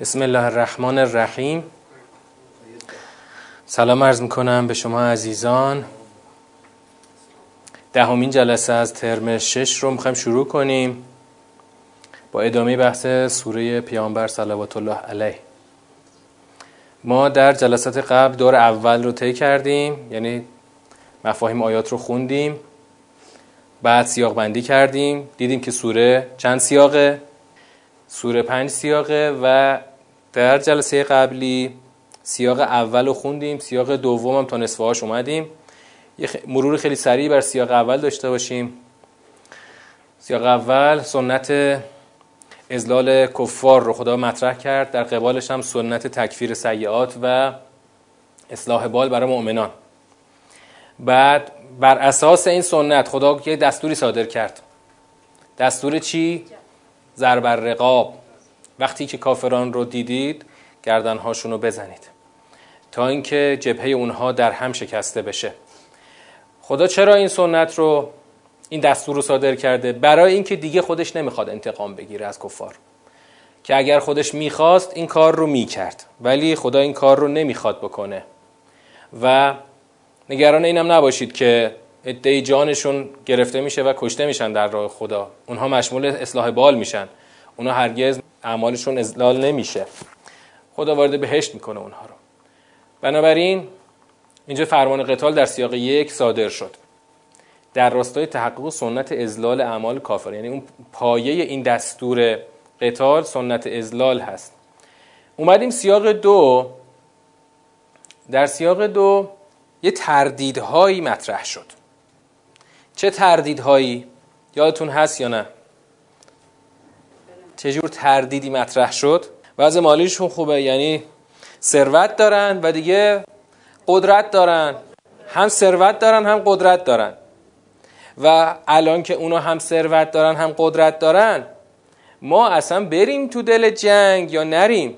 بسم الله الرحمن الرحیم سلام عرض می‌کنم به شما عزیزان دهمین جلسه از ترم شش رو می‌خوایم شروع کنیم با ادامه بحث سوره پیامبر صلوات الله علیه ما در جلسات قبل دور اول رو طی کردیم یعنی مفاهیم آیات رو خوندیم بعد سیاق بندی کردیم دیدیم که سوره چند سیاقه سوره پنج سیاقه و در جلسه قبلی سیاق اول رو خوندیم سیاق دوم هم تا نصفه اومدیم. یه مرور خیلی سریع بر سیاق اول داشته باشیم. سیاق اول سنت ازلال کفار رو خدا مطرح کرد. در قبالش هم سنت تکفیر سیعات و اصلاح بال برای مؤمنان. بعد بر اساس این سنت خدا یه دستوری صادر کرد. دستور چی؟ زربر رقاب وقتی که کافران رو دیدید گردنهاشون رو بزنید. تا اینکه جبهه اونها در هم شکسته بشه. خدا چرا این سنت رو این دستور رو صادر کرده؟ برای اینکه دیگه خودش نمی‌خواد انتقام بگیره از کفار. که اگر خودش می‌خواست این کار رو می‌کرد. ولی خدا این کار رو نمی‌خواد بکنه. و نگران اینم نباشید که ادهی جانشون گرفته میشه و کشته میشن در راه خدا. اونها مشمول اصلاح بال میشن. اونها هرگز اعمالشون ازلال نمیشه. خدا وارد بهشت می‌کنه اونها رو. بنابراین اینجا فرمان قتال در سیاق یک صادر شد. در راستای تحقق سنت ازلال اعمال کافر. یعنی اون پایه این دستور قتال سنت ازلال هست. اومدیم سیاق دو. در سیاق دو یه تردیدهایی مطرح شد. چه تردیدهایی؟ یادتون هست یا نه؟ چجور تردیدی مطرح شد؟ وضع مالیشون خوبه یعنی ثروت دارن و دیگه قدرت دارن. هم ثروت دارن هم قدرت دارن. و الان که اونا هم ثروت دارن هم قدرت دارن ما اصلا بریم تو دل جنگ یا نریم؟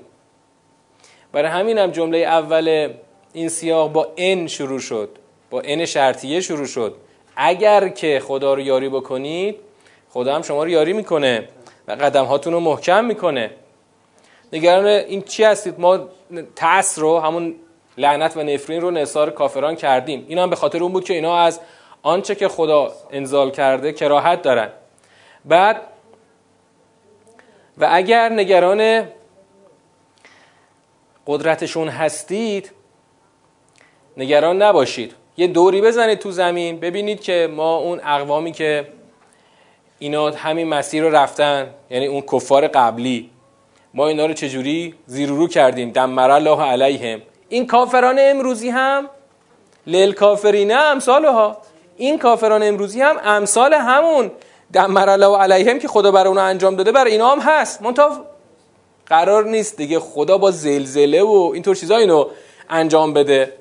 برای همین هم جمله اول این سیاق با ان شروع شد با ان شرطیه شروع شد. اگر که خدا رو یاری بکنید خدا هم شما رو یاری می‌کنه و قدم هاتون رو محکم می‌کنه. نگران این چی هستید؟ ما تأس رو همون لعنت و نفرین رو نثار کافران کردیم. این هم به خاطر اون بود که اینا از آنچه که خدا انزال کرده کراهت دارن. بعد و اگر نگران قدرتشون هستید نگران نباشید. یه دوری بزنید تو زمین. ببینید که ما اون اقوامی که اینا همین مسیر رو رفتن یعنی اون کفار قبلی ما اینا رو چجوری زیر رو کردیم؟ دمر الله علیهم. این کافران امروزی هم لیل کافرینه امثالها این کافران امروزی هم امثال همون دمر الله علیهم که خدا برای اونا انجام داده برای اینا هم هست. منتها قرار نیست دیگه خدا با زلزله و اینطور چیزا اینو انجام بده.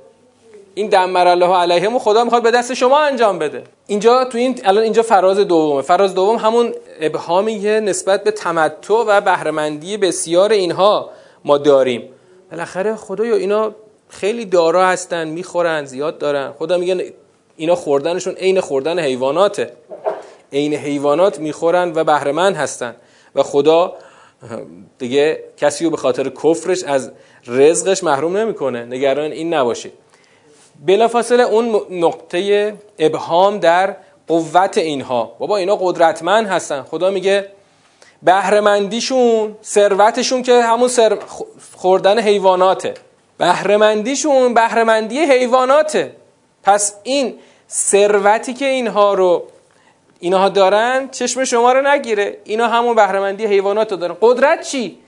این دمر الله علیهم خدا می‌خواد به دست شما انجام بده. اینجا تو این الان اینجا فراز دومه. فراز دوم همون ابهامی نسبت به تمتع و بهرهمندی بسیار اینها ما داریم. بالاخره خدایا اینا خیلی دارا هستن می‌خورن زیاد دارن. خدا میگه اینا خوردنشون عین خوردن حیواناته. عین حیوانات می‌خورن و بهرهمند هستن. و خدا دیگه کسی رو به خاطر کفرش از رزقش محروم نمی‌کنه. نگران این نباشید. بلافاصله اون نقطه ابهام در قوت اینها. بابا اینا قدرتمند هستن. خدا میگه بهرهمندیشون ثروتشون که همون سر... خوردن حیواناته. بهرهمندیشون بهرهمندی حیواناته. پس این ثروتی که اینها رو اینها دارن چشم شما رو نگیره. اینا همون بهرهمندی حیوانات رو دارن. قدرت چی؟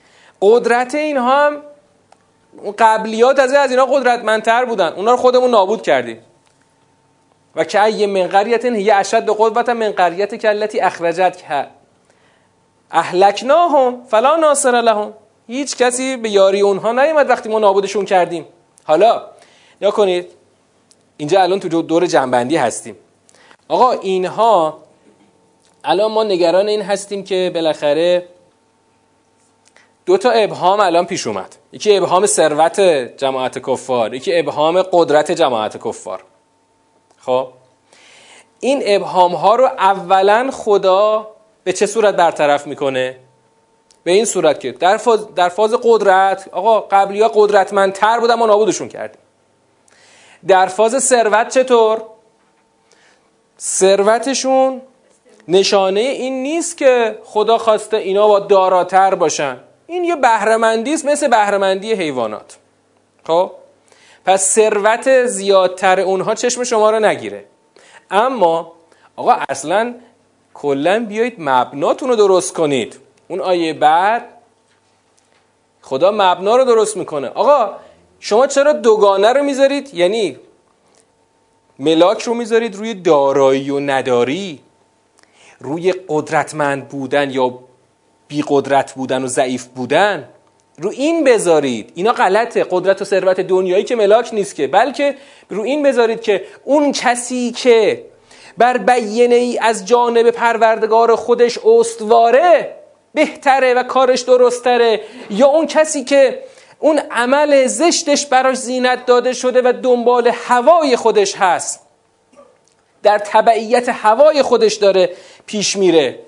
قدرت اینها هم قبلیات از از اینا قدرتمندتر بودن. اونا رو خودمون نابود کردیم. و که ای من قریت هی اشد قوت من قریت کلتی اخرجت که اهلکناهم فلا ناصر لهم. هیچ کسی به یاری اونها نیومد وقتی ما نابودشون کردیم. حالا یا کنید. اینجا الان تو دور جنبندی هستیم. آقا اینها الان ما نگران این هستیم که بالاخره دو تا ابهام الان پیش اومد. یکی ابهام ثروت جماعت کفار یکی ابهام قدرت جماعت کفار. خب؟ این ابهام ها رو اولا خدا به چه صورت برطرف می‌کنه؟ به این صورت که در فاز, در فاز قدرت آقا قبلی ها قدرتمندتر بودن ما نابودشون کردیم. در فاز ثروت چطور؟ ثروتشون نشانه این نیست که خدا خواسته اینا با داراتر باشن. این یه بهرهمندی است مثل بهرهمندی حیوانات. خب؟ پس ثروت زیادتر اونها چشم شما رو نگیره. اما آقا اصلا کلا بیایید مبناتون رو درست کنید. اون آیه بعد خدا مبنا رو درست می‌کنه. آقا شما چرا دوگانه رو می‌ذارید؟ یعنی ملاک رو می‌ذارید روی دارایی و نداری؟ روی قدرتمند بودن یا بی قدرت بودن و ضعیف بودن. رو این بذارید. اینا غلطه. قدرت و ثروت دنیایی که ملاک نیست که. بلکه رو این بذارید که اون کسی که بر بیینه ای از جانب پروردگار خودش استواره بهتره و کارش درستره. یا اون کسی که اون عمل زشتش براش زینت داده شده و دنبال هوای خودش هست. در تبعیت هوای خودش داره پیش میره.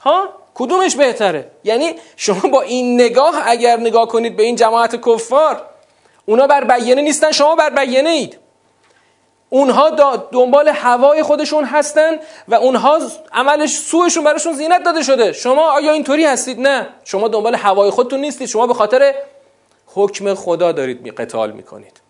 ها؟ کدومش بهتره؟ یعنی شما با این نگاه اگر نگاه کنید به این جماعت کفار اونا بر بیانه نیستن شما بر بیانه اید. اونها دنبال هوای خودشون هستن و اونها عملش سوشون براشون زینت داده شده. شما آیا اینطوری هستید؟ نه. شما دنبال هوای خودتون نیستید. شما به خاطر حکم خدا دارید قتال می‌کنید.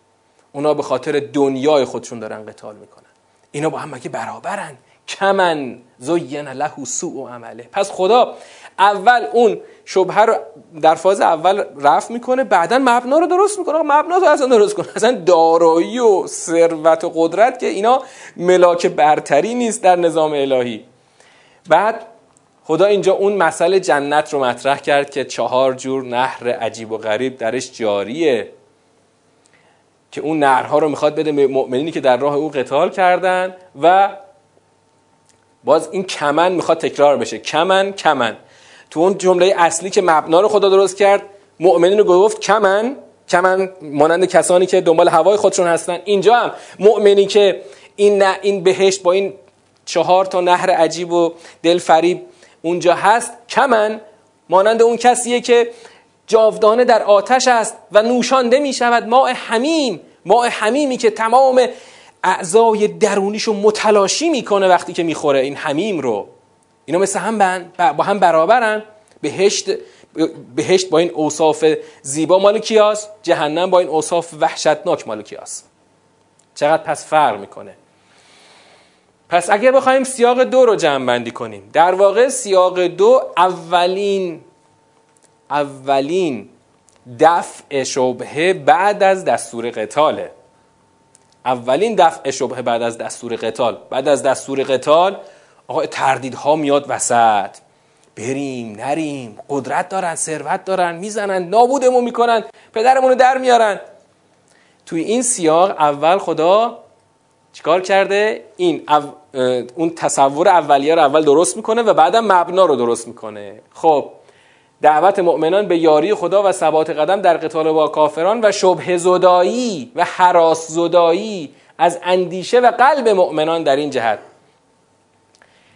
اونا به خاطر دنیای خودشون دارن قتال می‌کنن. اینا با هم مگه برابرن؟ کمن. زین له سوء عمله. پس خدا اول اون شبهه رو در فاز اول رفع می‌کنه بعدا مبنا رو درست می‌کنه. مبنا رو اصلا درست کنه. اصلا دارایی و ثروت و قدرت که اینا ملاک برتری نیست در نظام الهی. بعد خدا اینجا اون مسئله جنت رو مطرح کرد که چهار جور نهر عجیب و غریب درش جاریه. که اون نهرها رو می‌خواد بده مؤمنینی که در راه او قتال کردن و باز این کمن می‌خواد تکرار بشه. کمن کمن. تو اون جمله اصلی که مبنا رو خدا درست کرد مؤمنین رو گفت کمن. کمن مانند کسانی که دنبال هوای خودشون هستن. اینجا هم مؤمنی که این نه این بهشت با این چهار تا نهر عجیب و دل فریب اونجا هست. کمن مانند اون کسیه که جاودانه در آتش است و نوشانده می شود ماء حمیم. ماء حمیمی که تمام اعضای درونیشو متلاشی می‌کنه وقتی که می‌خوره این حمیم رو. اینا مثل هم با هم برابرن. بهشت بهشت با این اوصاف زیبا مال کیاس جهنم با این اوصاف وحشتناک مال کیاس. چقدر پس فرق می‌کنه. پس اگر بخوایم سیاق دو رو جمع بندی کنیم در واقع سیاق دو اولین اولین دفع شبهه بعد از دستور قتاله. اولین دفع شبهه بعد از دستور قتال. بعد از دستور قتال آقا تردیدها میاد وسط. بریم نریم. قدرت دارن ثروت دارن می‌زنن نابودمون می‌کنن پدرمون رو در میارن. توی این سیاق اول خدا چیکار کرده؟ این اون تصور اولیه رو اول درست می‌کنه و بعدم مبنا رو درست می‌کنه. خب دعوت مؤمنان به یاری خدا و ثبات قدم در قتال با کافران و شبه زدایی و حراس زدایی از اندیشه و قلب مؤمنان در این جهت.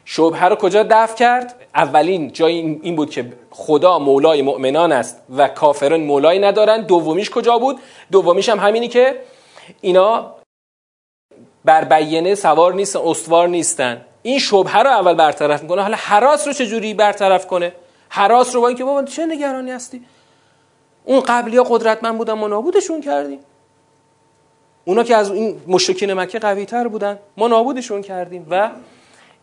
شبهه رو کجا دفع کرد؟ اولین جای این بود که خدا مولای مؤمنان است و کافران مولایی ندارن. دومیش کجا بود؟ دومیش هم همینی که اینا بر بیینه سوار نیستن استوار نیستن. این شبهه رو اول برطرف می‌کنه. حالا حراس رو چجوری برطرف کنه؟ حراس رو با اینکه بابا چه نگرانی هستی؟ اون قبلی ها قدرتمند بودن ما نابودشون کردیم. اونا که از این مشرکین مکه قوی تر بودن ما نابودشون کردیم و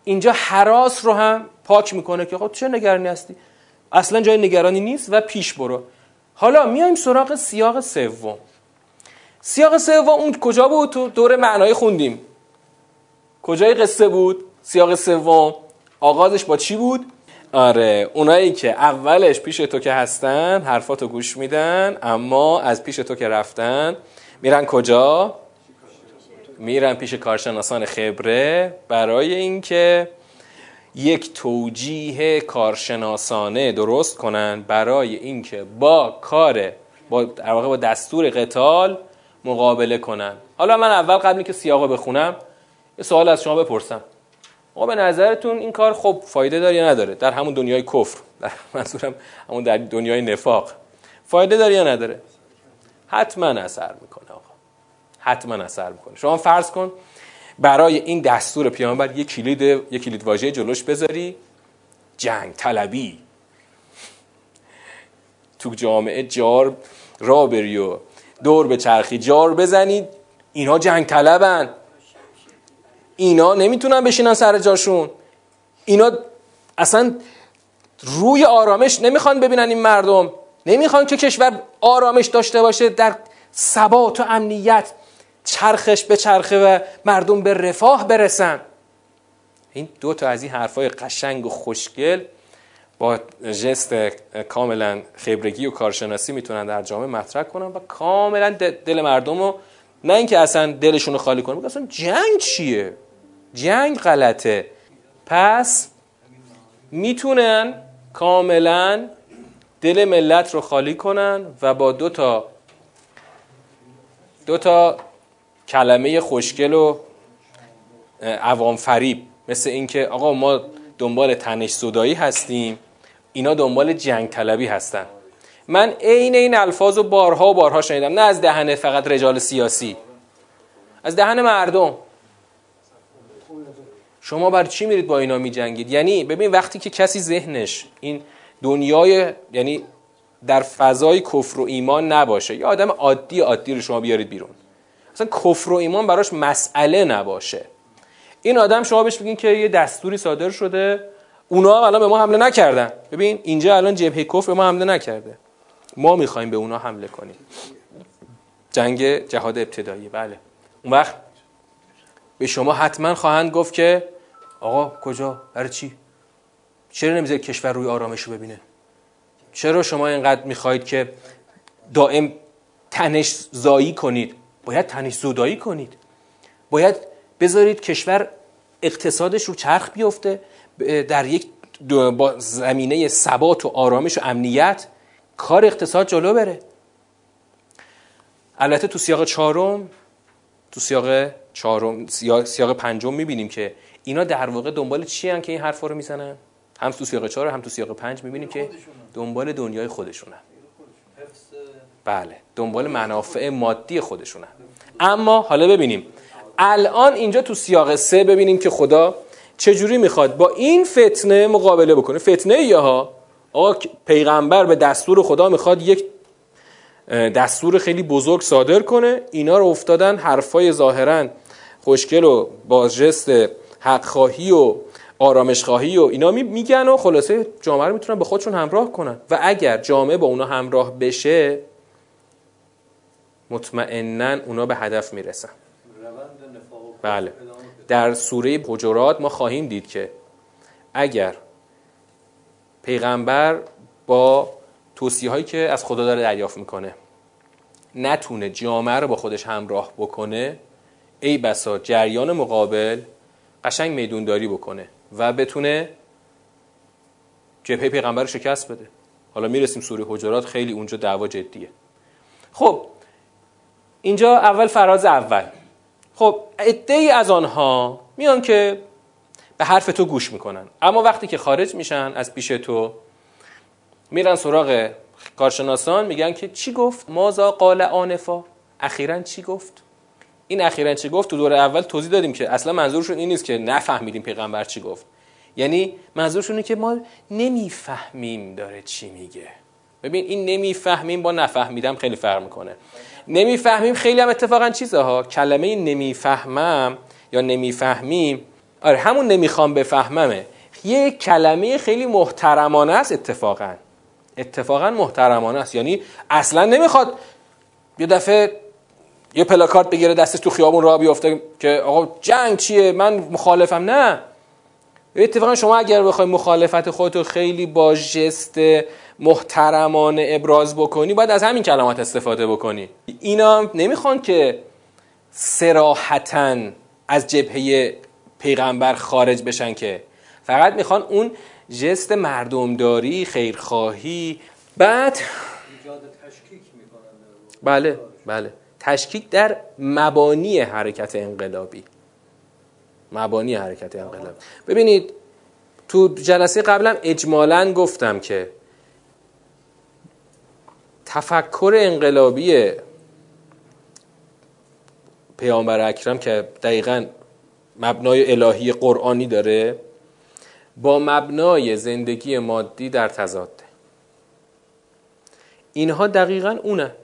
اینجا حراس رو هم پاک می‌کنه که خب چه نگرانی هستی؟ اصلا جای نگرانی نیست و پیش برو. حالا میایم سراغ سیاق سوم. سیاق سوم اون کجا بود؟ تو دور معنای خوندیم. کجای قصه بود؟ سیاق سوم. آغازش با چی بود؟ آره اونایی که اولش پیش تو که هستن حرفاتو گوش میدن اما از پیش تو که رفتن میرن کجا؟ میرن پیش کارشناسان خبره. برای اینکه یک توجیه کارشناسانه درست کنن برای اینکه با کار با در واقع با دستور قتال مقابله کنن. حالا من اول قبل که سیاقو بخونم یه سوال از شما بپرسم. آقا به نظرتون این کار خب فایده داره یا نداره؟ در همون دنیای کفر در منظورم همون در دنیای نفاق. فایده داره یا نداره؟ حتما اثر می‌کنه آقا. حتما اثر می‌کنه. شما فرض کن برای این دستور پیامبر یک کلید یک کلید واژه جلوش بذاری. جنگ طلبی. تو جامعه جار را بری و دور به چرخی جار بزنید اینا جنگ طلبن. اینا نمی‌تونن بشینن سر جاشون. اینا اصلا روی آرامش نمی‌خوان ببینن این مردم. نمی‌خوان که کشور آرامش داشته باشه در ثبات و امنیت. چرخش به چرخه و مردم به رفاه برسن. این دو تا از این حرفای قشنگ و خوشگل با جست کاملا خبرگی و کارشناسی می‌تونن در جامعه مطرح کنن و کاملا دل مردم رو نه اینکه اصلا دلشون رو خالی کنن اصلا جنگ چیه؟ جنگ غلطه. پس می‌تونن کاملا دل ملت رو خالی کنن و با دو تا دو تا کلمه خوشگل و عوام فریب مثل اینکه آقا ما دنبال تنش زدایی هستیم اینا دنبال جنگ طلبی هستن. من عین این الفاظ و بارها و بارها شنیدم نه از دهن فقط رجال سیاسی. از دهن مردم. شما بر چی میرید با اینا می جنگید یعنی ببین وقتی که کسی ذهنش این دنیای یعنی در فضای کفر و ایمان نباشه یا آدم عادی عادی رو شما بیارید بیرون. اصلا کفر و ایمان براش مسئله نباشه. این آدم شما بهش بگین که یه دستوری صادر شده اونا الان به ما حمله نکردن. ببین اینجا الان جبهه کفر به ما حمله نکرده. ما می‌خوایم به اونا حمله کنیم. جنگ جهاد ابتدایی بله. اون وقت به شما حتما خواهند گفت که آقا کجا؟ برای چی؟ چرا نمی‌ذارید کشور روی آرامش رو ببینه؟ چرا شما اینقدر می‌خواهید که دائم تنش زایی کنید؟ باید تنش زودایی کنید. باید بذارید کشور اقتصادش رو چرخ بیفته در یک با زمینه ثبات و آرامش و امنیت کار اقتصاد جلو بره. البته تو سیاق چهارم تو سیاق چهارم سیاق پنجم می‌بینیم که اینا در واقع دنبال چی هن که این حرفا رو می‌زنن؟ هم تو سیاق چهار هم تو سیاق پنج می‌بینیم که دنبال دنیای خودشونن بله دنبال منافع مادی خودشونن اما حالا ببینیم. الان اینجا تو سیاق سه ببینیم که خدا چجوری می‌خواد با این فتنه مقابله بکنه. فتنه یا ها آقا پیغمبر به دستور خدا می‌خواد یک دستور خیلی بزرگ صادر کنه. اینا رو افتادن حرفای ظاهرا خوشگل و با جست حق خواهی و آرامش خواهی و اینا میگن و خلاصه جامعه رو می‌تونن به خودشون همراه کنن. و اگر جامعه با اونا همراه بشه مطمئنا اونا به هدف می‌رسن. بله. در سوره حجرات ما خواهیم دید که اگر پیغمبر با توصیه هایی که از خدا داره دریافت می‌کنه نتونه جامعه رو با خودش همراه بکنه ای بسا جریان مقابل قشنگ میدونداری بکنه و بتونه جبهه پیغمبر رو شکست بده. حالا می‌رسیم سوره حجرات خیلی اونجا دعوا جدیه. خب اینجا اول فراز اول. خب ای از آنها میان که به حرف تو گوش می‌کنن. اما وقتی که خارج میشن از پیش تو میرن سراغ کارشناسان میگن که چی گفت؟ مازا قال آنفا؟ اخیرا چی گفت؟ این اخیرا چی گفت؟ تو دور اول توضیح دادیم که اصلا منظورشون این نیست که نفهمیدیم پیغمبر چی گفت. یعنی منظورشونه که ما نمی‌فهمیم داره چی میگه. ببین این نمی‌فهمیم با نفهمیدم خیلی فرق می‌کنه. نمی‌فهمیم خیلی هم اتفاقا چیزه ها. کلمه نمی‌فهمم یا نمی‌فهمیم. آره همون نمی‌خوام بفهممه. یه کلمه خیلی محترمانه است اتفاقا. اتفاقا محترمانه است. یعنی اصلا نمی‌خواد یه دفعه یه پلاکارت بگیره دستش تو خیابون راه بیفته که آقا جنگ چیه؟ من مخالفم. نه. اتفاقا شما اگر بخوای مخالفت خودتو خیلی با جست محترمانه ابراز بکنی باید از همین کلمات استفاده بکنی. اینا نمی‌خوان که سراحتا از جبهه پیغمبر خارج بشن که فقط می‌خوان اون جست مردمداری خیرخواهی. بعد بله بله. تشکیک در مبانی حرکت انقلابی. مبانی حرکت انقلاب ببینید تو جلسه قبلم اجمالا گفتم که تفکر انقلابی پیامبر اکرم که دقیقا مبنای الهی قرآنی داره با مبنای زندگی مادی در تضاده. اینها دقیقا اونه.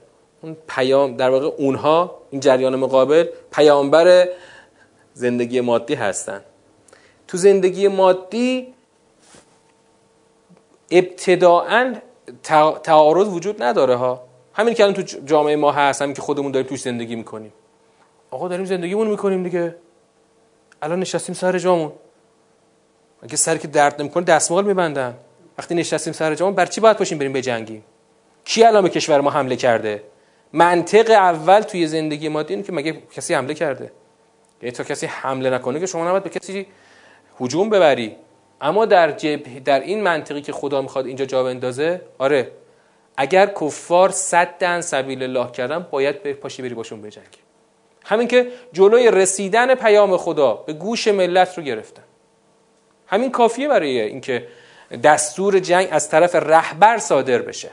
اون پیام در واقع اونها این جریان مقابل پیامبر زندگی مادی هستن. تو زندگی مادی ابتداعا تعارض وجود نداره ها. همین که الان تو جامعه ما هست همین که خودمون داریم توش زندگی می‌کنیم. آقا داریم زندگیمون می‌کنیم دیگه. الان نشستیم سر جامون. اگه سری که درد نمی‌کنه دستمال میبندن. وقتی نشستیم سر جامون بر چی باید پاشیم بریم بجنگیم؟ کی الان به کشور ما حمله کرده؟ منطق اول توی زندگی مادی اینه که مگه کسی حمله کرده؟ یعنی تا کسی حمله نکنه که شما نباید به کسی هجوم ببری. اما در جبه در این منطقی که خدا می‌خواد اینجا جا بندازه آره. اگر کفار صد سبیل الله کردن باید به پاشی بری باشون بجنگی همین که جلوی رسیدن پیام خدا به گوش ملت رو گرفتن. همین کافیه برای اینکه دستور جنگ از طرف رهبر صادر بشه.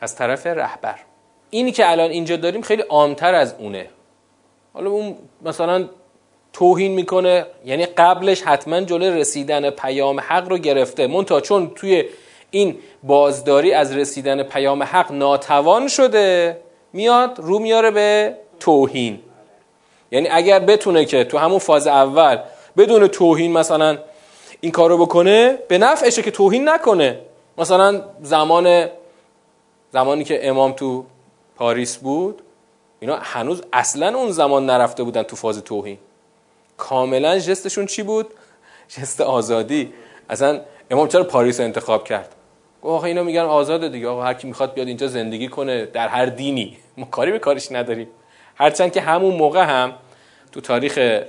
از طرف رهبر. اینی که الان اینجا داریم خیلی عامتر از اونه. حالا اون مثلا توهین می‌کنه یعنی قبلش حتما جلوی رسیدن پیام حق رو گرفته. مونتا چون توی این بازداری از رسیدن پیام حق ناتوان شده میاد رو میاره به توهین. یعنی اگر بتونه که تو همون فاز اول بدون توهین مثلا این کارو بکنه به نفعشه که توهین نکنه. مثلا زمان زمانی که امام تو پاریس بود اینا هنوز اصلا اون زمان نرفته بودن تو فاز توهین. کاملا جستشون چی بود؟ جست آزادی. اصلا امام چرا پاریس رو انتخاب کرد؟ آقا اینا میگن آزاده دیگه. آقا هر کی می‌خواد بیاد اینجا زندگی کنه در هر دینی. ما کاری به کارش نداریم. هرچند که همون موقع هم تو تاریخ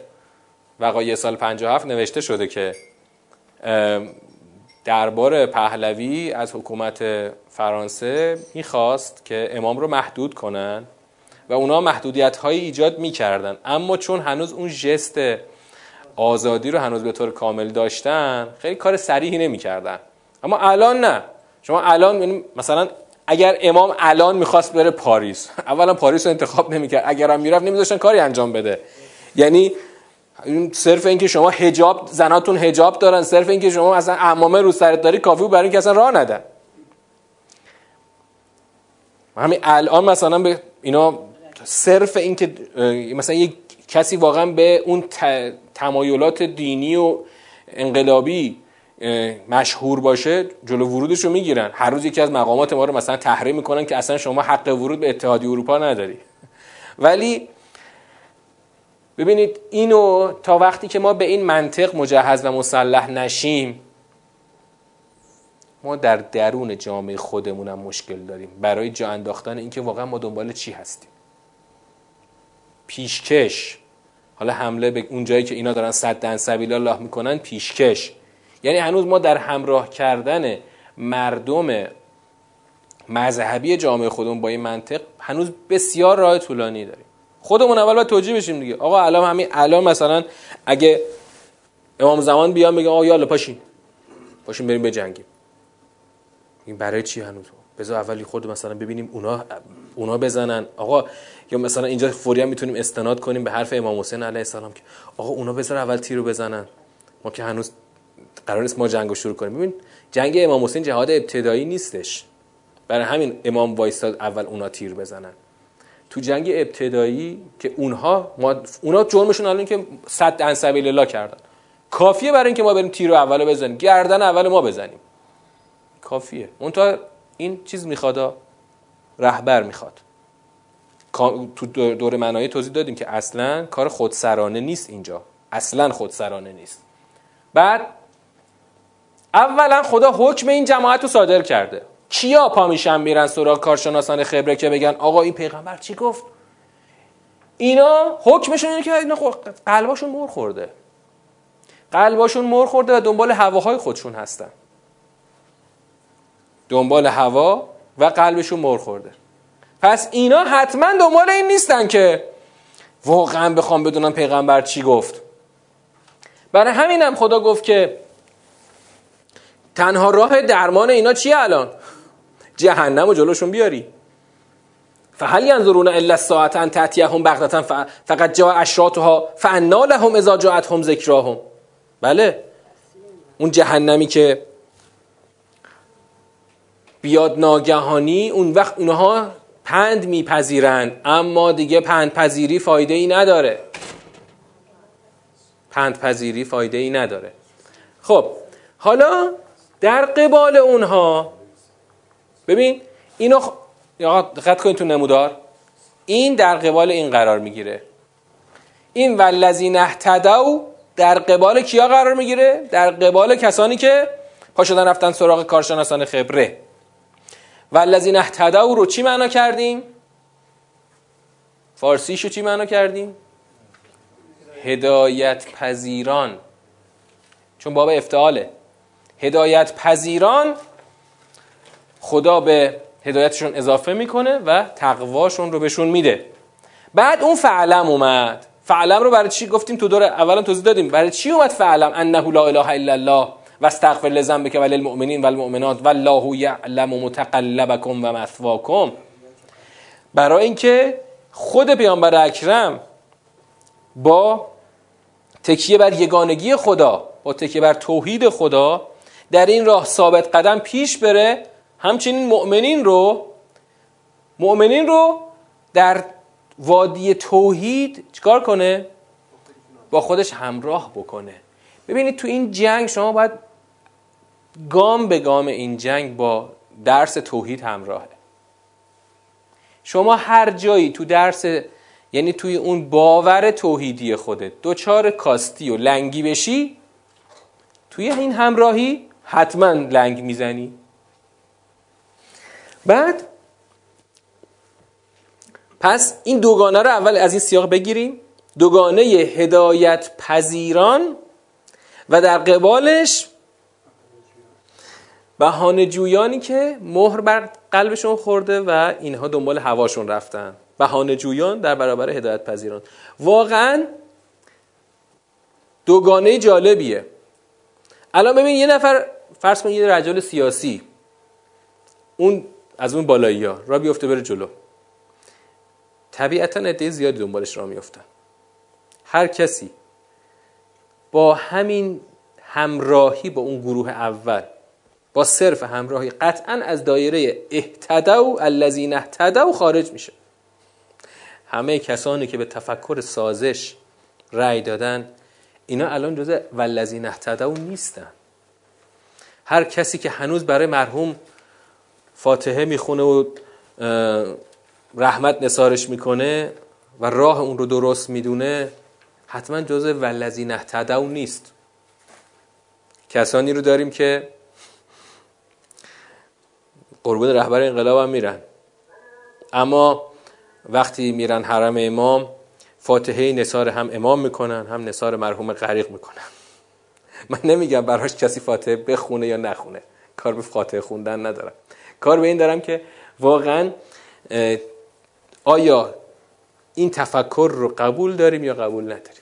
وقایع سال 57 نوشته شده که دربار پهلوی از حکومت فرانسه می‌خواست که امام رو محدود کنن و اونا محدودیت هایی ایجاد می‌کردن. اما چون هنوز اون جست آزادی رو هنوز به طور کامل داشتن خیلی کار سریحی نمی‌کردن. اما الان نه. شما الان یعنی مثلا اگر امام الان می‌خواست بره پاریس اولا پاریس رو انتخاب نمی‌کرد. اگر هم می‌رفت نمیذاشتن کاری انجام بده. یعنی صرف اینکه شما هجاب زناتون هجاب دارن صرف اینکه شما اصلا امامه رو سرت داری کافی برای اینکه اصلا راه ندن. همین الان مثلا به اینا صرف اینکه مثلا یک کسی واقعا به اون تمایلات دینی و انقلابی مشهور باشه جلو ورودش رو می‌گیرن. هر روز یکی از مقامات ما رو مثلا تحریم می‌کنن که اصلا شما حق ورود به اتحادیه اروپا نداری. ولی ببینید اینو تا وقتی که ما به این منطق مجهز و مسلح نشیم ما در درون جامعه خودمونم مشکل داریم. برای جا انداختن اینکه واقعا ما دنبال چی هستیم؟ پیشکش. حالا حمله به اون جایی که اینا دارن صد سبیل الله می‌کنن پیشکش. یعنی هنوز ما در همراه کردن مردم مذهبی جامعه خودمون با این منطق هنوز بسیار راه طولانی داریم. خودمون اول باید توجیه بشیم دیگه. آقا الان همین الان مثلا اگه امام زمان بیان بگه آقا یالا پاشین. پاشین بریم بجنگیم این برای چی هنوز؟ بذار اولی خود مثلا ببینیم اونا اونا بزنن. آقا یا مثلا اینجا فوری هم می‌تونیم استناد کنیم به حرف امام حسین علیه السلام که آقا اونا بذار اول تیرو بزنن. ما که هنوز قرار نیست ما جنگو شروع کنیم. ببین جنگ امام حسین جهاد ابتدایی نیستش. برای همین امام وایستاد اول اونا تیر بزنن. تو جنگ ابتدایی که اونها ما اونا جرمشون الان که صد ان سبیل الله کردن. کافیه برای اینکه ما بریم تیر اولو بزنیم. گردن اول ما بزنیم. کافیه. اون این چیز می‌خواد رهبر می‌خواد. تو دور منایی توضیح دادیم که اصلا کار خودسرانه نیست اینجا. اصلا خودسرانه نیست. بعد اولا خدا حکم این جماعت رو صادر کرده. کیا پا میشن میرن سراغ کارشناسان خبره که بگن آقا این پیغمبر چی گفت؟ اینا حکمشون اینه که اینا قلباشون مر خورده. قلباشون مر خورده و دنبال هواهای خودشون هستن. دنبال هوا و قلبشون مر خورده. پس اینا حتما دنبال این نیستن که واقعا بخوام بدونم پیغمبر چی گفت. برای همین هم خدا گفت که تنها راه درمان اینا چیه الان؟ جهنم و جلوشون بیاری. فهل ینظرون الا الساعه ان تاتیهم فقط جاء اشراطها فانا لهم اذا جاءتهم ذکراهم. بله. اون جهنمی که بیاد ناگهانی اون وقت اونها پند میپذیرند اما دیگه پند پذیری فایده ای نداره. پند پذیری فایده ای نداره. خب حالا در قبال اونها ببین اینو خ... دقت کنید تو نمودار. این در قبال این قرار می‌گیره. این والذین اهتدوا در قبال کیا قرار می‌گیره؟ در قبال کسانی که پا شدن رفتن سراغ کارشناسان خبره. والذین اهتدوا رو چی معنا کردیم؟ فارسیشو چی معنا کردیم؟ هدایت پذیران چون باب افتعاله. هدایت پذیران خدا به هدایتشون اضافه می‌کنه و تقواشون رو بهشون میده. بعد اون فعلم اومد. فعلم رو برای چی گفتیم؟ تو دور اولا توضیح دادیم. برای چی اومد فعلم؟ انه لا اله الا الله و استغفر لذنبک و للمؤمنین و المؤمنات والله یعلم متقلبکم و مثواکم. برای اینکه خود پیامبر اکرم با تکیه بر یگانگی خدا با تکیه بر توحید خدا در این راه ثابت قدم پیش بره همچنین مؤمنین رو مؤمنین رو در وادی توحید چیکار کنه؟ با خودش همراه بکنه. ببینید تو این جنگ شما باید گام به گام این جنگ با درس توحید همراهه. شما هر جایی تو درس یعنی توی اون باور توحیدی خودت دوچار کاستی و لنگی بشی توی این همراهی حتما لنگ می‌زنی. بعد پس این دوگانه رو اول از این سیاق بگیریم. دوگانه هدایت پذیران و در قبالش بهانه جویانی که مهر بر قلبشون خورده و اینها دنبال هواشون رفتن. بهانه جویان در برابر هدایت پذیران. واقعا دوگانه جالبیه. الان ببین یه نفر فرض کن یه رجل سیاسی. اون از اون بالایی ها. را بیفته بره جلو. طبیعتا عده زیادی دنبالش را میفتن هر کسی با همین همراهی با اون گروه اول با صرف همراهی قطعا از دایره اهتدو الذین اهتدوا خارج میشه. همه کسانی که به تفکر سازش رأی دادن اینا الان جزء والذین اهتدوا نیستن. هر کسی که هنوز برای مرحوم فاتحه می‌خونه و رحمت نسارش می‌کنه و راه اون رو درست می‌دونه حتما جزء والذین اهتدوا نیست. کسانی رو داریم که قربون رهبر انقلاب هم میرن. اما وقتی میرن حرم امام فاتحه نصار هم امام می‌کنن هم نصار مرحوم غریق می‌کنن. من نمیگم براش کسی فاتحه بخونه یا نخونه. کار به فاتحه خوندن ندارم. کار به این دارم که واقعا آیا این تفکر رو قبول داریم یا قبول نداریم؟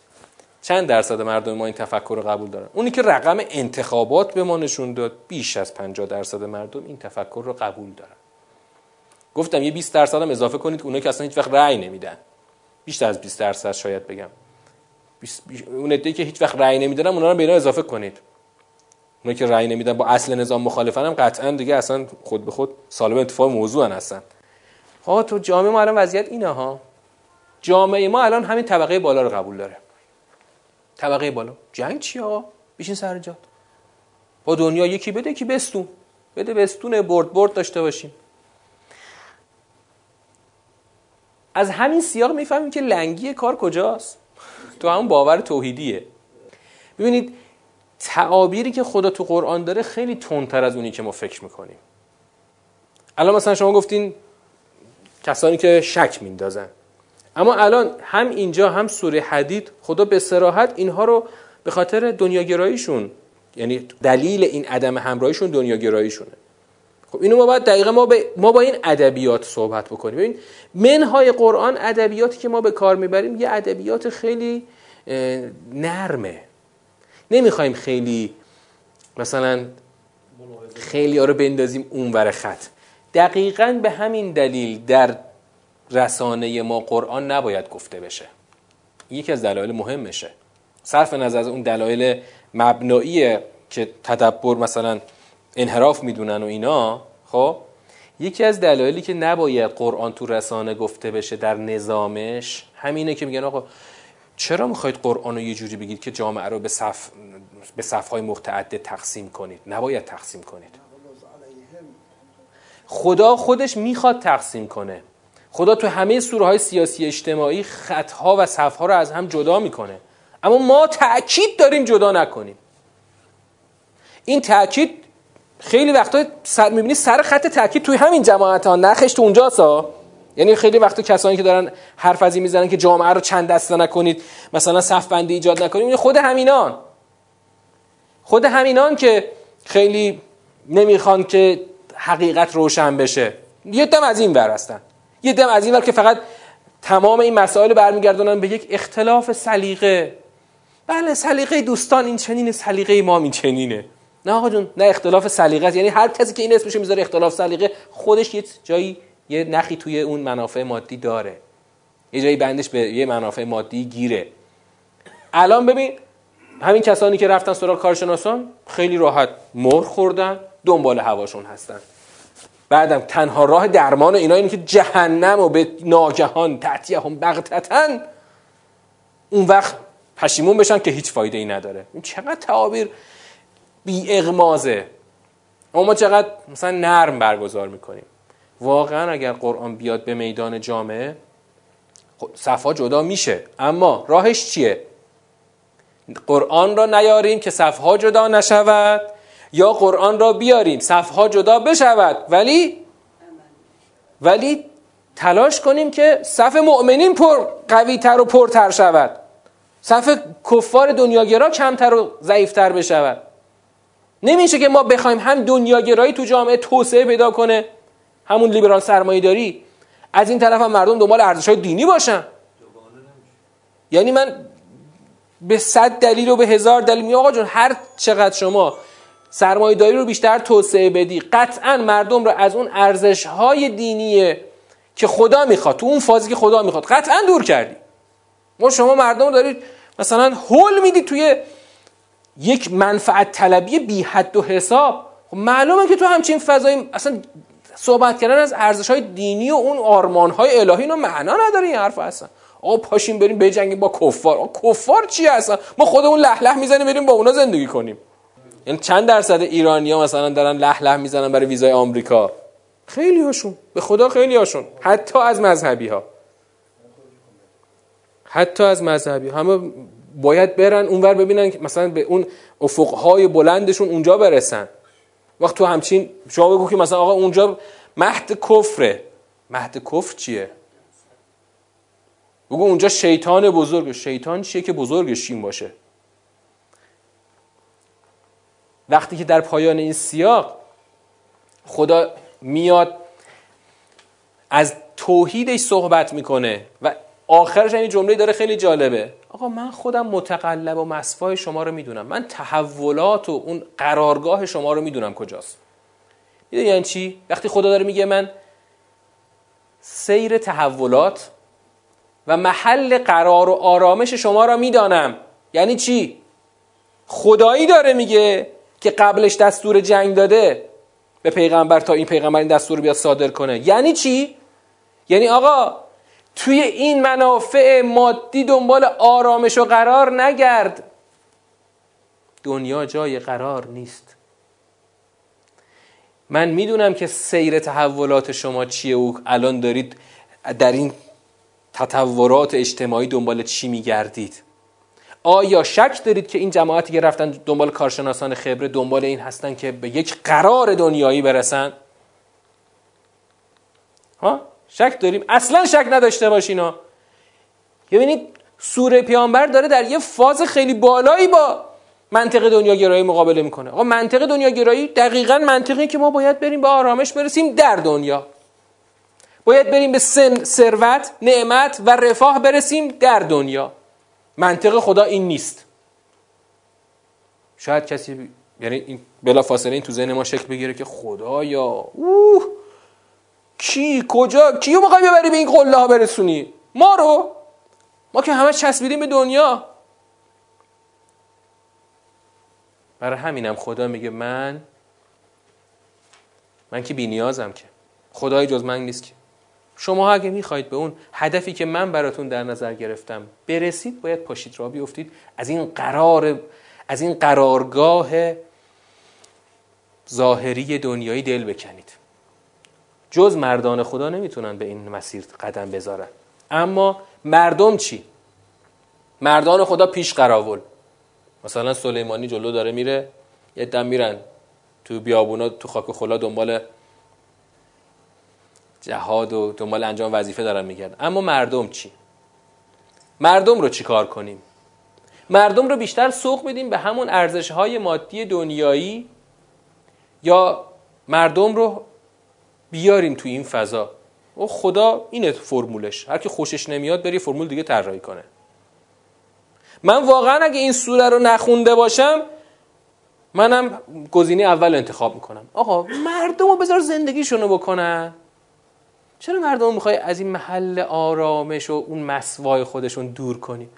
چند درصد مردم ما این تفکر رو قبول دارن؟ اونی که رقم انتخابات به ما نشون داد بیش از 50 درصد مردم این تفکر رو قبول دارن. گفتم یه 20 درصد هم اضافه کنید اونایی که اصلا هیچ وقت رأی نمیدن. بیشتر از 20 درصد شاید بگم. اون که هیچ وقت رأی نمیدن اونا رو به اینا اضافه کنید. اونایی که رأی نمیدن با اصل نظام مخالفن هم قطعا دیگه اصلا خود به خود سالم اتفاق موضوع هستن. ها تو جامعه ما الان وضعیت اینه ها. جامعه ما الان همین طبقه بالا رو قبول داره. طبقه بالا. جنگ چی آقا؟ بشین سر جات. با دنیا یکی بده یکی بستون. بده بستون برد برد داشته باشیم. از همین سیاق می‌فهمیم که لنگی کار کجاست؟ تو همون باور توحیدیه. ببینید تعابیری که خدا تو قرآن داره خیلی تندتر از اونی که ما فکر می‌کنیم. الان مثلا شما گفتین کسانی که شک میندازن اما الان هم اینجا هم سوره حدید خدا به سراحت اینها رو به خاطر دنیاگراییشون یعنی دلیل این عدم همراهیشون دنیاگراییشونه. خب اینو ما باید دقیقا ما, ما با این ادبیات صحبت بکنیم. ببین منهای قرآن ادبیاتی که ما به کار می‌بریم یه ادبیات خیلی نرمه. نمی‌خوایم خیلی مثلا خیلی ها رو بندازیم اونور خط. دقیقا به همین دلیل در رسانه ما قرآن نباید گفته بشه. یکی از دلایل مهمشه صرف نظر از اون دلایل مبنایی که تدبر مثلا انحراف می‌دونن و اینا خب؟ یکی از دلایلی که نباید قرآن تو رسانه گفته بشه در نظامش همینه که میگن آقا چرا می‌خواید قرآن رو یه جوری بگید که جامعه رو به صف به صفهای متعدد تقسیم کنید؟ نباید تقسیم کنید. خدا خودش می‌خواد تقسیم کنه. خدا تو همه سوره های سیاسی اجتماعی خطها و صفها رو از هم جدا می‌کنه. اما ما تأکید داریم جدا نکنیم. این تأکید خیلی وقتا سر می‌بینی سر خط تاکید توی همین جماعت ها نخش تو اونجاست یعنی خیلی وقتا کسانی که دارن حرف ازی می‌زنن که جامعه رو چند دسته نکنید مثلا صف بندی ایجاد نکنید خود همینان. خود همینان که خیلی نمی‌خوان که حقیقت روشن بشه. یه دم از این ور هستن. یه دم از این ور که فقط تمام این مسائل برمیگردونن به یک اختلاف سلیقه. بله سلیقه دوستان این چنینه سلیقه ما این چنینه. نه آقا جون نه اختلاف سلیقه یعنی هر کسی که این اسمشو می‌ذاره اختلاف سلیقه خودش یه جایی یه نخی توی اون منافع مادی داره. یه جایی بندش به یه منافع مادی گیره. الان ببین همین کسانی که رفتن سراغ کارشناسان خیلی راحت مر خوردن دنبال هواشون هستن. بعدم تنها راه درمان اینا اینه که جهنم و به ناگهان هم بغتتن اون وقت پشیمون بشن که هیچ فایده ای نداره. این چقدر تعابیر بی اغمازه اما ما چقدر مثلا نرم برگزار می‌کنیم. واقعا اگر قرآن بیاد به میدان جامعه خب صفها جدا میشه. اما راهش چیه؟ قرآن را نیاریم که صفها جدا نشود یا قرآن را بیاریم صفها جدا بشود. ولی ولی تلاش کنیم که صف مؤمنین پر قوی تر و پرتر شود. صف کفار دنیاگرا کمتر و ضعیفتر بشود. نمیشه که ما بخوایم هم دنیاگرایی تو جامعه توسعه پیدا کنه. همون لیبرال سرمایه داری از این طرف هم مردم دنبال ارزش های دینی باشن. یعنی من به صد دلیل و به هزار دلیل می آقا جون هر چقدر شما سرمایه داری رو بیشتر توسعه بدی قطعا مردم رو از اون ارزش های دینی که خدا می‌خواد تو اون فازی که خدا می‌خواد قطعا دور کردی. ما شما مردم رو دارید مثلا هول می‌دید توی یک منفعت طلبی بی حد و حساب. خب معلومه که تو همچین فضایی اصلا صحبت کردن از ارزش های دینی و اون آرمان های الهی اینو معنا نداره این حرف اصلا. آقا پاشیم بریم بجنگیم با کفار. آقا کفار چی اصلا ما خودمون لح لح می‌زنیم بریم با اونا زندگی کنیم. یعنی چند درصد ایرانیا مثلا دارن لح لح می‌زنن برای ویزای آمریکا؟ خیلی هاشون. به خدا خیلی هاشون. حتی از مذهبی ها حتی از مذهبی همه باید برن اونور ببینن مثلا به اون افقهای بلندشون اونجا برسن. وقت تو همچین شما بگو که مثلا آقا اونجا مهد کفره. مهد کفر چیه؟ بگو اونجا شیطان بزرگ. شیطان چیه که بزرگش این باشه؟ وقتی که در پایان این سیاق خدا میاد از توحیدش صحبت می‌کنه و آخرش این جمله داره خیلی جالبه. آقا من خودم متقلب و مصفای شما رو می‌دونم. من تحولات و اون قرارگاه شما رو می‌دونم کجاست. می‌دونی یعنی چی؟ وقتی خدا داره میگه من سیر تحولات و محل قرار و آرامش شما را می‌دانم. یعنی چی؟ خدایی داره میگه که قبلش دستور جنگ داده به پیغمبر تا این پیغمبر این دستور بیاد صادر کنه. یعنی چی؟ یعنی آقا توی این منافع مادی دنبال آرامش و قرار نگرد. دنیا جای قرار نیست. من می‌دونم که سیر تحولات شما چیه و الان دارید در این تطورات اجتماعی دنبال چی میگردید. آیا شک دارید که این جماعتی که رفتن دنبال کارشناسان خبره دنبال این هستن که به یک قرار دنیایی برسن؟ ها؟ شک داریم؟ اصلا شک نداشته باشینا ببینید سوره پیامبر داره در یه فاز خیلی بالایی با منطق دنیا گرایی مقابله می‌کنه. آقا منطق دنیا گرایی دقیقا منطقی که ما باید بریم به آرامش برسیم در دنیا. باید بریم به ثروت نعمت و رفاه برسیم در دنیا. منطق خدا این نیست. شاید کسی یعنی این بلا فاصله این تو ذهن ما شکل بگیره که خدایا اوه! کی کجا کیو می‌خوای ببری به این قله ها برسونی؟ ما رو؟ ما که همه چسبیدیم به دنیا. برای همینم خدا میگه من من که بینیازم که. خدای جز من نیست که. شما اگه می‌خواید به اون هدفی که من براتون در نظر گرفتم برسید باید پاشید را بیفتید. از این قرار از این قرارگاه ظاهری دنیایی دل بکنید. جز مردان خدا نمی‌تونن به این مسیر قدم بذارن. اما مردم چی؟ مردان خدا پیش قراول. مثلا سلیمانی جلو داره میره یه دم میرن تو بیابونا تو خاک خلا دنبال جهاد و دنبال انجام وظیفه دارن میگردن. اما مردم چی؟ مردم رو چی کار کنیم؟ مردم رو بیشتر سوق بدیم به همون ارزش های مادی دنیایی یا مردم رو بیاریم تو این فضا. و خدا اینه فرمولش. هر کی خوشش نمیاد بری فرمول دیگه طراحی کنه. من واقعا اگه این سوره رو نخونده باشم منم گزینه اول انتخاب می‌کنم. آقا مردم رو بذار زندگیشونو بکنن. چرا مردم می‌خوای از این محل آرامش و اون مسوای خودشون دور کنی؟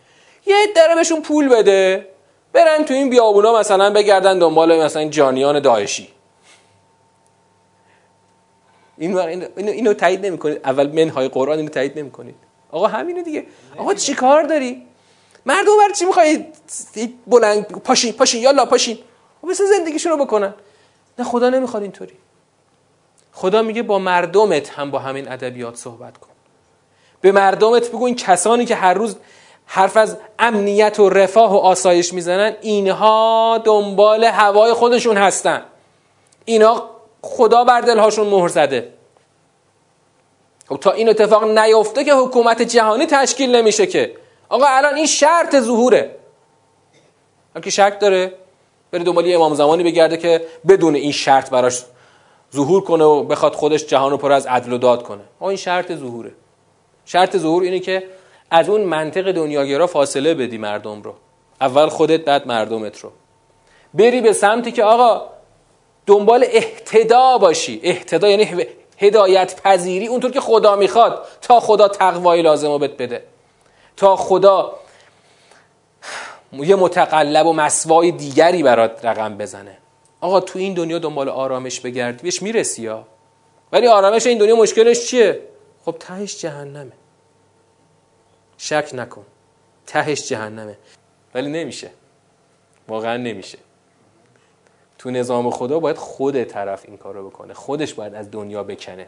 یه دره بهشون پول بده. برن تو این بیابونا مثلا بگردن دنبال مثلا جانیان داعشی. این اینو, اینو تایید نمی‌کنید. اول منهای قرآن اینو تایید نمی‌کنید. آقا همینه دیگه. آقا چی کار داری؟ مردم بر چی می‌خوای بلند پاشین پاشین یالا پاشین؟ خب بس زندگیشون رو بکنن. نه خدا نمی‌خواد اینطوری. خدا میگه با مردمت هم با همین ادبیات صحبت کن. به مردمت بگو این کسانی که هر روز حرف از امنیت و رفاه و آسایش می‌زنن اینها دنبال هوای خودشون هستن. اینا خدا بر دلهاشون مهر زده. خب تا این اتفاق نیفته که حکومت جهانی تشکیل نمیشه که. آقا الان این شرط ظهوره. که شک داره بره دنبال یه امام زمانی بگرده که بدون این شرط براش ظهور کنه و بخواد خودش جهان رو پر از عدل و داد کنه. آقا این شرط ظهوره. شرط ظهور اینه که از اون منطق دنیاگرا فاصله بدی مردم رو. اول خودت بعد مردمت رو. بری به سمتی که آقا دنبال احتدا باشی. احتدا یعنی هدایت پذیری اونطور که خدا می‌خواد. تا خدا تقوایی لازم رو بهت بده. تا خدا یه متقلب و مسوای دیگری برات رقم بزنه. آقا تو این دنیا دنبال آرامش بگردی. بهش می‌رسی یا ولی آرامش این دنیا مشکلش چیه؟ خب تهش جهنمه. شک نکن. تهش جهنمه. ولی نمیشه. واقعا نمیشه. تو نظام خدا باید خود طرف این کارو بکنه. خودش باید از دنیا بکنه.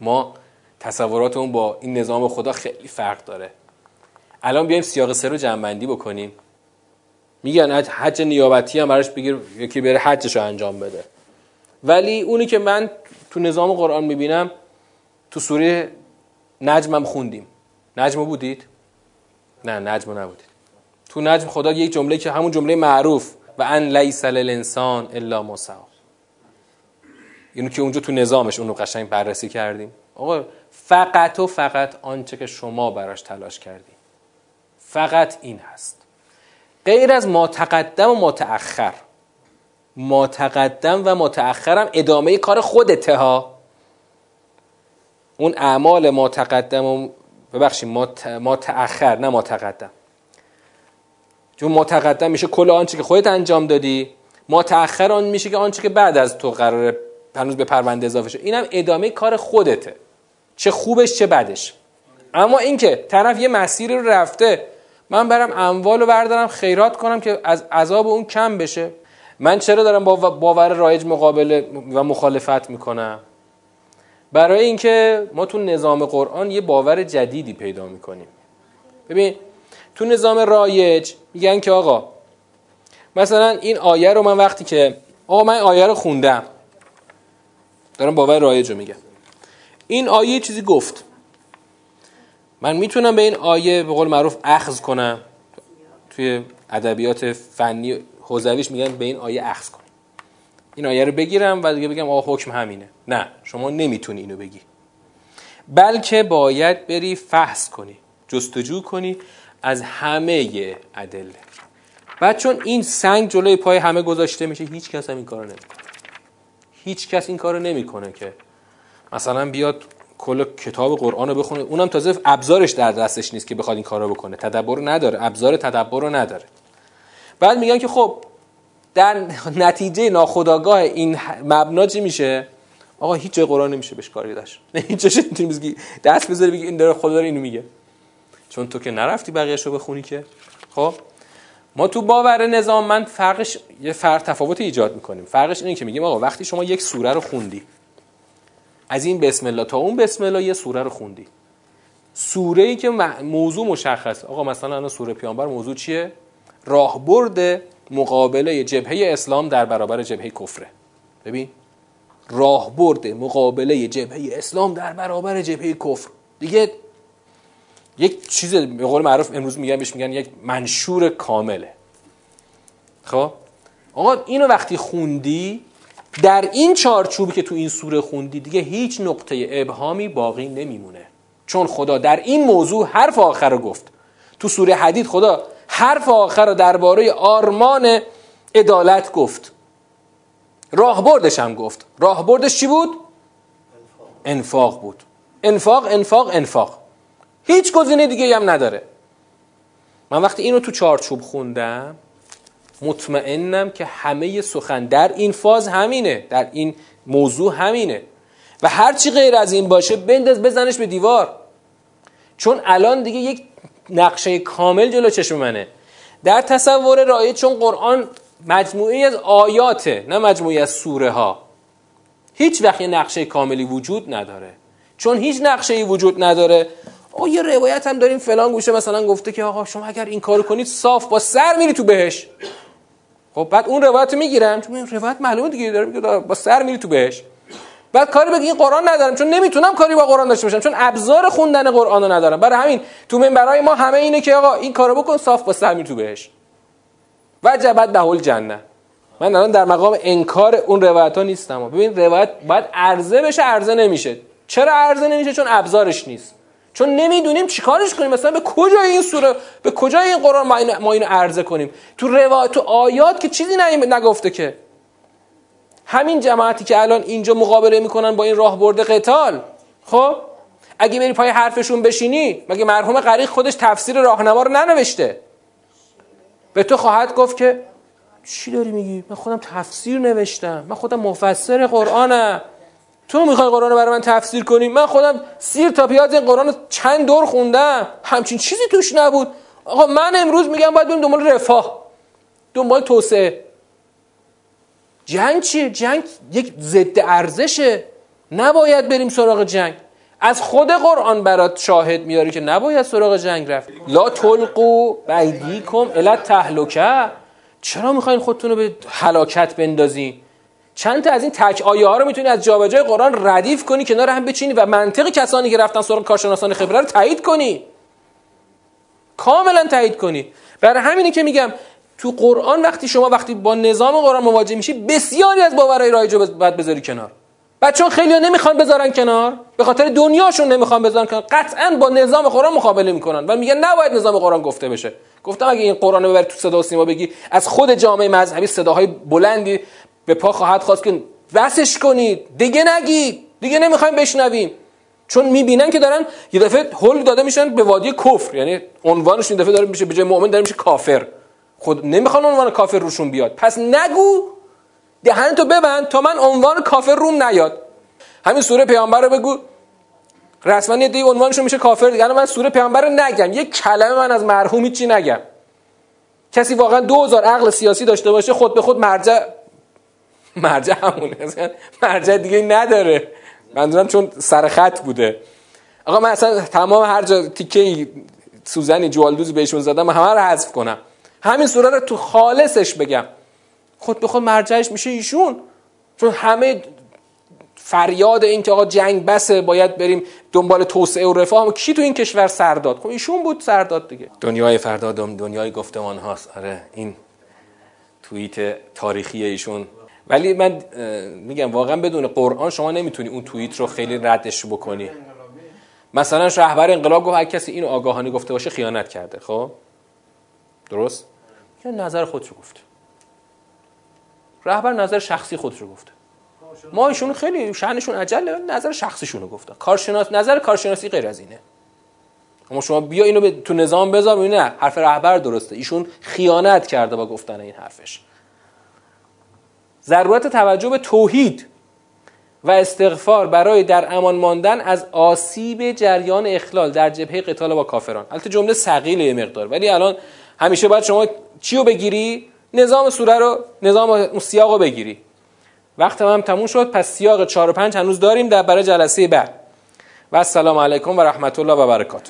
ما تصوراتمون با این نظام خدا خیلی فرق داره. الان بیایم سیاق سه رو جمعبندی بکنیم. میگن حج نیابتی هم براش بگیر یکی بره حجش رو انجام بده. ولی اونی که من تو نظام قرآن می‌بینم تو سوره نجمم خوندیم. نجم بودید؟ نه نجم نبودید. تو نجم خدا یک جمله که همون جمله معروف. و ان لیس للانسان الا ما اینو که اونجا تو نظامش اونو قشنگ بررسی کردیم. آقا فقط و فقط آنچه که شما براش تلاش کردیم فقط این هست. غیر از ما تقدم و ما تأخر ما تقدم و ما تأخرم ادامه کار خودته ها. اون اعمال ما تقدم و ببخشید ما, تأخر نه ما تقدم چون ما تقدم میشه کل آنچه که خودت انجام دادی ما آن میشه که آنچه که بعد از تو قرار هنوز به پرونده اضافه شد اینم ادامه کار خودته. چه خوبش چه بدش. اما اینکه طرف یه مسیر رو رفته من برم اموال رو بردارم خیرات کنم که از عذاب اون کم بشه. من چرا دارم با باور رایج مقابله و مخالفت می‌کنم؟ برای اینکه ما تو نظام قرآن یه باور جدیدی پیدا می‌کنیم. ببین تو نظام رایج میگن که آقا مثلا این آیه رو من وقتی که آقا من آیه رو خوندم. دارم باور رایج رو میگم. این آیه چیزی گفت. من می‌تونم به این آیه به قول معروف اخذ کنم. توی ادبیات فنی حوزویش میگن به این آیه اخذ کنم. این آیه رو بگیرم و دیگه بگم آقا حکم همینه. نه شما نمی‌تونی اینو بگی. بلکه باید بری فحص کنی جستجو کنی از همه ادله بعد چون این سنگ جلوی پای همه گذاشته میشه هیچ کس هم این کارو نمی‌کنه. هیچ کس این کارو نمی‌کنه که مثلا بیاد کل کتاب قرآن رو بخونه. اونم تازه ابزارش در دستش نیست که بخواد این کارو بکنه. تدبر رو نداره. ابزار تدبر رو نداره. بعد میگن که خب در نتیجه ناخودآگاه این مبنا چی میشه؟ آقا هیچ جای قرآن نمیشه بهش کاری داشت. هیچ جاش دست بذاری بگی این داره خدا داره اینو میگه. چون تو که نرفتی بقیه‌شو رو بخونی که. خب؟ ما تو باور نظام من فرقش یه فرق تفاوت ایجاد می‌کنیم. فرقش اینه که میگیم آقا وقتی شما یک سوره رو خوندی از این بسم الله تا اون بسم الله یه سوره رو خوندی. سوره ای که موضوع مشخص. آقا مثلا الان سوره پیامبر موضوع چیه؟ راهبرد مقابله جبهه اسلام در برابر جبهه کفره. ببین راهبرد مقابله جبهه اسلام در برابر جبهه کفر. دیگه یک چیز به قول معروف امروز میگن بهش میگن یک منشور کامله. خب؟ آقا اینو وقتی خوندی در این چارچوبی که تو این سوره خوندی دیگه هیچ نقطه ابهامی باقی نمیمونه. چون خدا در این موضوع حرف آخر رو گفت. تو سوره حدید خدا حرف آخر رو درباره آرمان عدالت گفت. راهبردش هم گفت. راهبردش چی بود؟ انفاق بود. انفاق انفاق انفاق. هیچ گزینه دیگه هم نداره. من وقتی اینو تو چارچوب خوندم مطمئنم که همه سخن در این فاز همینه در این موضوع همینه. و هرچی غیر از این باشه بنداز بزنش به دیوار. چون الان دیگه یک نقشه کامل جلو چشم منه. در تصور رایت چون قرآن مجموعی از آیاته نه مجموعی از سوره ها هیچ وقت نقشه کاملی وجود نداره. چون هیچ نقشه ای وجود نداره. او یه روایت هم داریم فلان گوشه مثلا گفته که آقا شما اگر این کارو کنید صاف با سر میری تو بهش. خب بعد اون روایت می‌گیرم چون این روایت معلومه دیگه داره میگه با سر میری تو بهش. بعد کاری بگی این قرآن ندارم چون نمی‌تونم کاری با قرآن داشته باشم چون ابزار خوندن قرآن ندارم. برای همین تو منبرای ما همه اینه که آقا این کارو بکن صاف با سر میری تو بهش. وجبت به جنه من الان در مقام انکار اون روایت ها نیستم. ببین روایت باید عرضه بشه عرضه نمیشه. چرا عرضه نمیشه؟ چون ابزارش نیست. چون نمی‌دونیم چیکارش کنیم. مثلا به کجای این سوره به کجای این قرآن ما, این ما اینو عرضه کنیم؟ تو روایت تو آیات که چیزی نگفته که. همین جماعتی که الان اینجا مقابله می‌کنن با این راهبرد قتال. خب؟ اگه بری پای حرفشون بشینی مگه مرحوم غریق خودش تفسیر راهنما رو ننوشته؟ به تو خواهد گفت که چی داری میگی؟ من خودم تفسیر نوشتم. من خودم مفسر قرآنم. تو می‌خوای قرآن رو برای من تفسیر کنی؟ من خودم سیر تا پیاز این قرآن رو چند دور خوندم. همچین چیزی توش نبود. آقا من امروز میگم باید بریم دنبال رفاه. دنبال توسعه. جنگ چیه؟ جنگ یک ضد ارزشه. نباید بریم سراغ جنگ. از خود قرآن برات شاهد میاری که نباید سراغ جنگ رفت. لا تلقو بیدیکم الا تهلکه چرا می‌خواین خودتون رو به هلاکت بندازین؟ چند تا از این تک آیه ها رو می‌تونی از جابجای قرآن ردیف کنی کنار هم بچینی و منطق کسانی که رفتن سراغ کارشناسان خبره رو تایید کنی. کاملا تایید کنی. برای همینه که میگم تو قرآن وقتی شما وقتی با نظام قرآن مواجه میشی بسیاری از باورهای رایج بذاری کنار. چون خیلی نمی‌خوان بذارن کنار. به خاطر دنیاشون نمی‌خوان بذارن کنار. قطعا با نظام قرآن مقابله می‌کنن و میگن نباید نظام قرآن گفته بشه. گفتم اگه این قرآن رو ببری تو صدا و سیما بگی از خود جامعه مذهبی صداهای بلندی به پا خواهد خواست که وسش کنید. دیگه نگید. دیگه نمی‌خوایم بشنویم. چون می‌بینن که دارن یه دفعه هول داده میشن به وادی کفر. یعنی عنوانش این دفعه داره میشه به جای مؤمن داره میشه کافر. خود نمی‌خوان عنوان کافر روشون بیاد. پس نگو. دهن تو ببند تا من عنوان کافر روم نیاد. همین سوره پیامبر رو بگو. رسما یه دی عنوانشون میشه کافر. یعنی من سوره پیامبر نگم. یک کلمه من از مرحومی چی نگم. کسی واقعا 2000 عقل سیاسی داشته باشه خود به خود مرجع مرجع همونه. مرجع دیگه نداره. منظورم چون سر خط بوده. آقا من اصلا تمام هر جا تیکه سوزنی جوالدوزی بهشون زدم همه رو حذف کنم. همین سوره رو تو خالصش بگم. خود به خود مرجعش میشه ایشون. چون همه فریاد این که آقا جنگ بسه باید بریم دنبال توسعه و رفاه. کی تو این کشور سرداد خب ایشون بود سرداد دیگه. دنیای فردا دنیای گفتمان هاست. آره این توییت تاریخی ایشون ولی من میگم واقعا بدون قرآن شما نمی‌تونی اون توییت رو خیلی ردش بکنی. مثلا رهبر انقلاب گفت هر کسی اینو آگاهانه گفته باشه خیانت کرده خب؟ درست؟ یا نظر خودش رو گفته رهبر نظر شخصی خودش رو گفته ما ایشون خیلی شأنشون عجله نظر شخصیشون رو گفتن کارشناس نظر کارشناسی غیر از اینه. اما شما بیا اینو تو نظام بذار نه حرف رهبر درسته. ایشون خیانت کرده با گفتن این حرفش. ضرورت توجه به توحید و استغفار برای در امان ماندن از آسیب جریان اخلال در جبهه قتال با کافران. البته جمله ثقیله یه مقدار. ولی الان همیشه باید شما چی رو بگیری؟ نظام سوره رو نظام سیاق رو بگیری. وقت هم تموم شد پس سیاق 4 و 5 هنوز داریم در برای جلسه بعد. و السلام علیکم و رحمت الله و برکاته.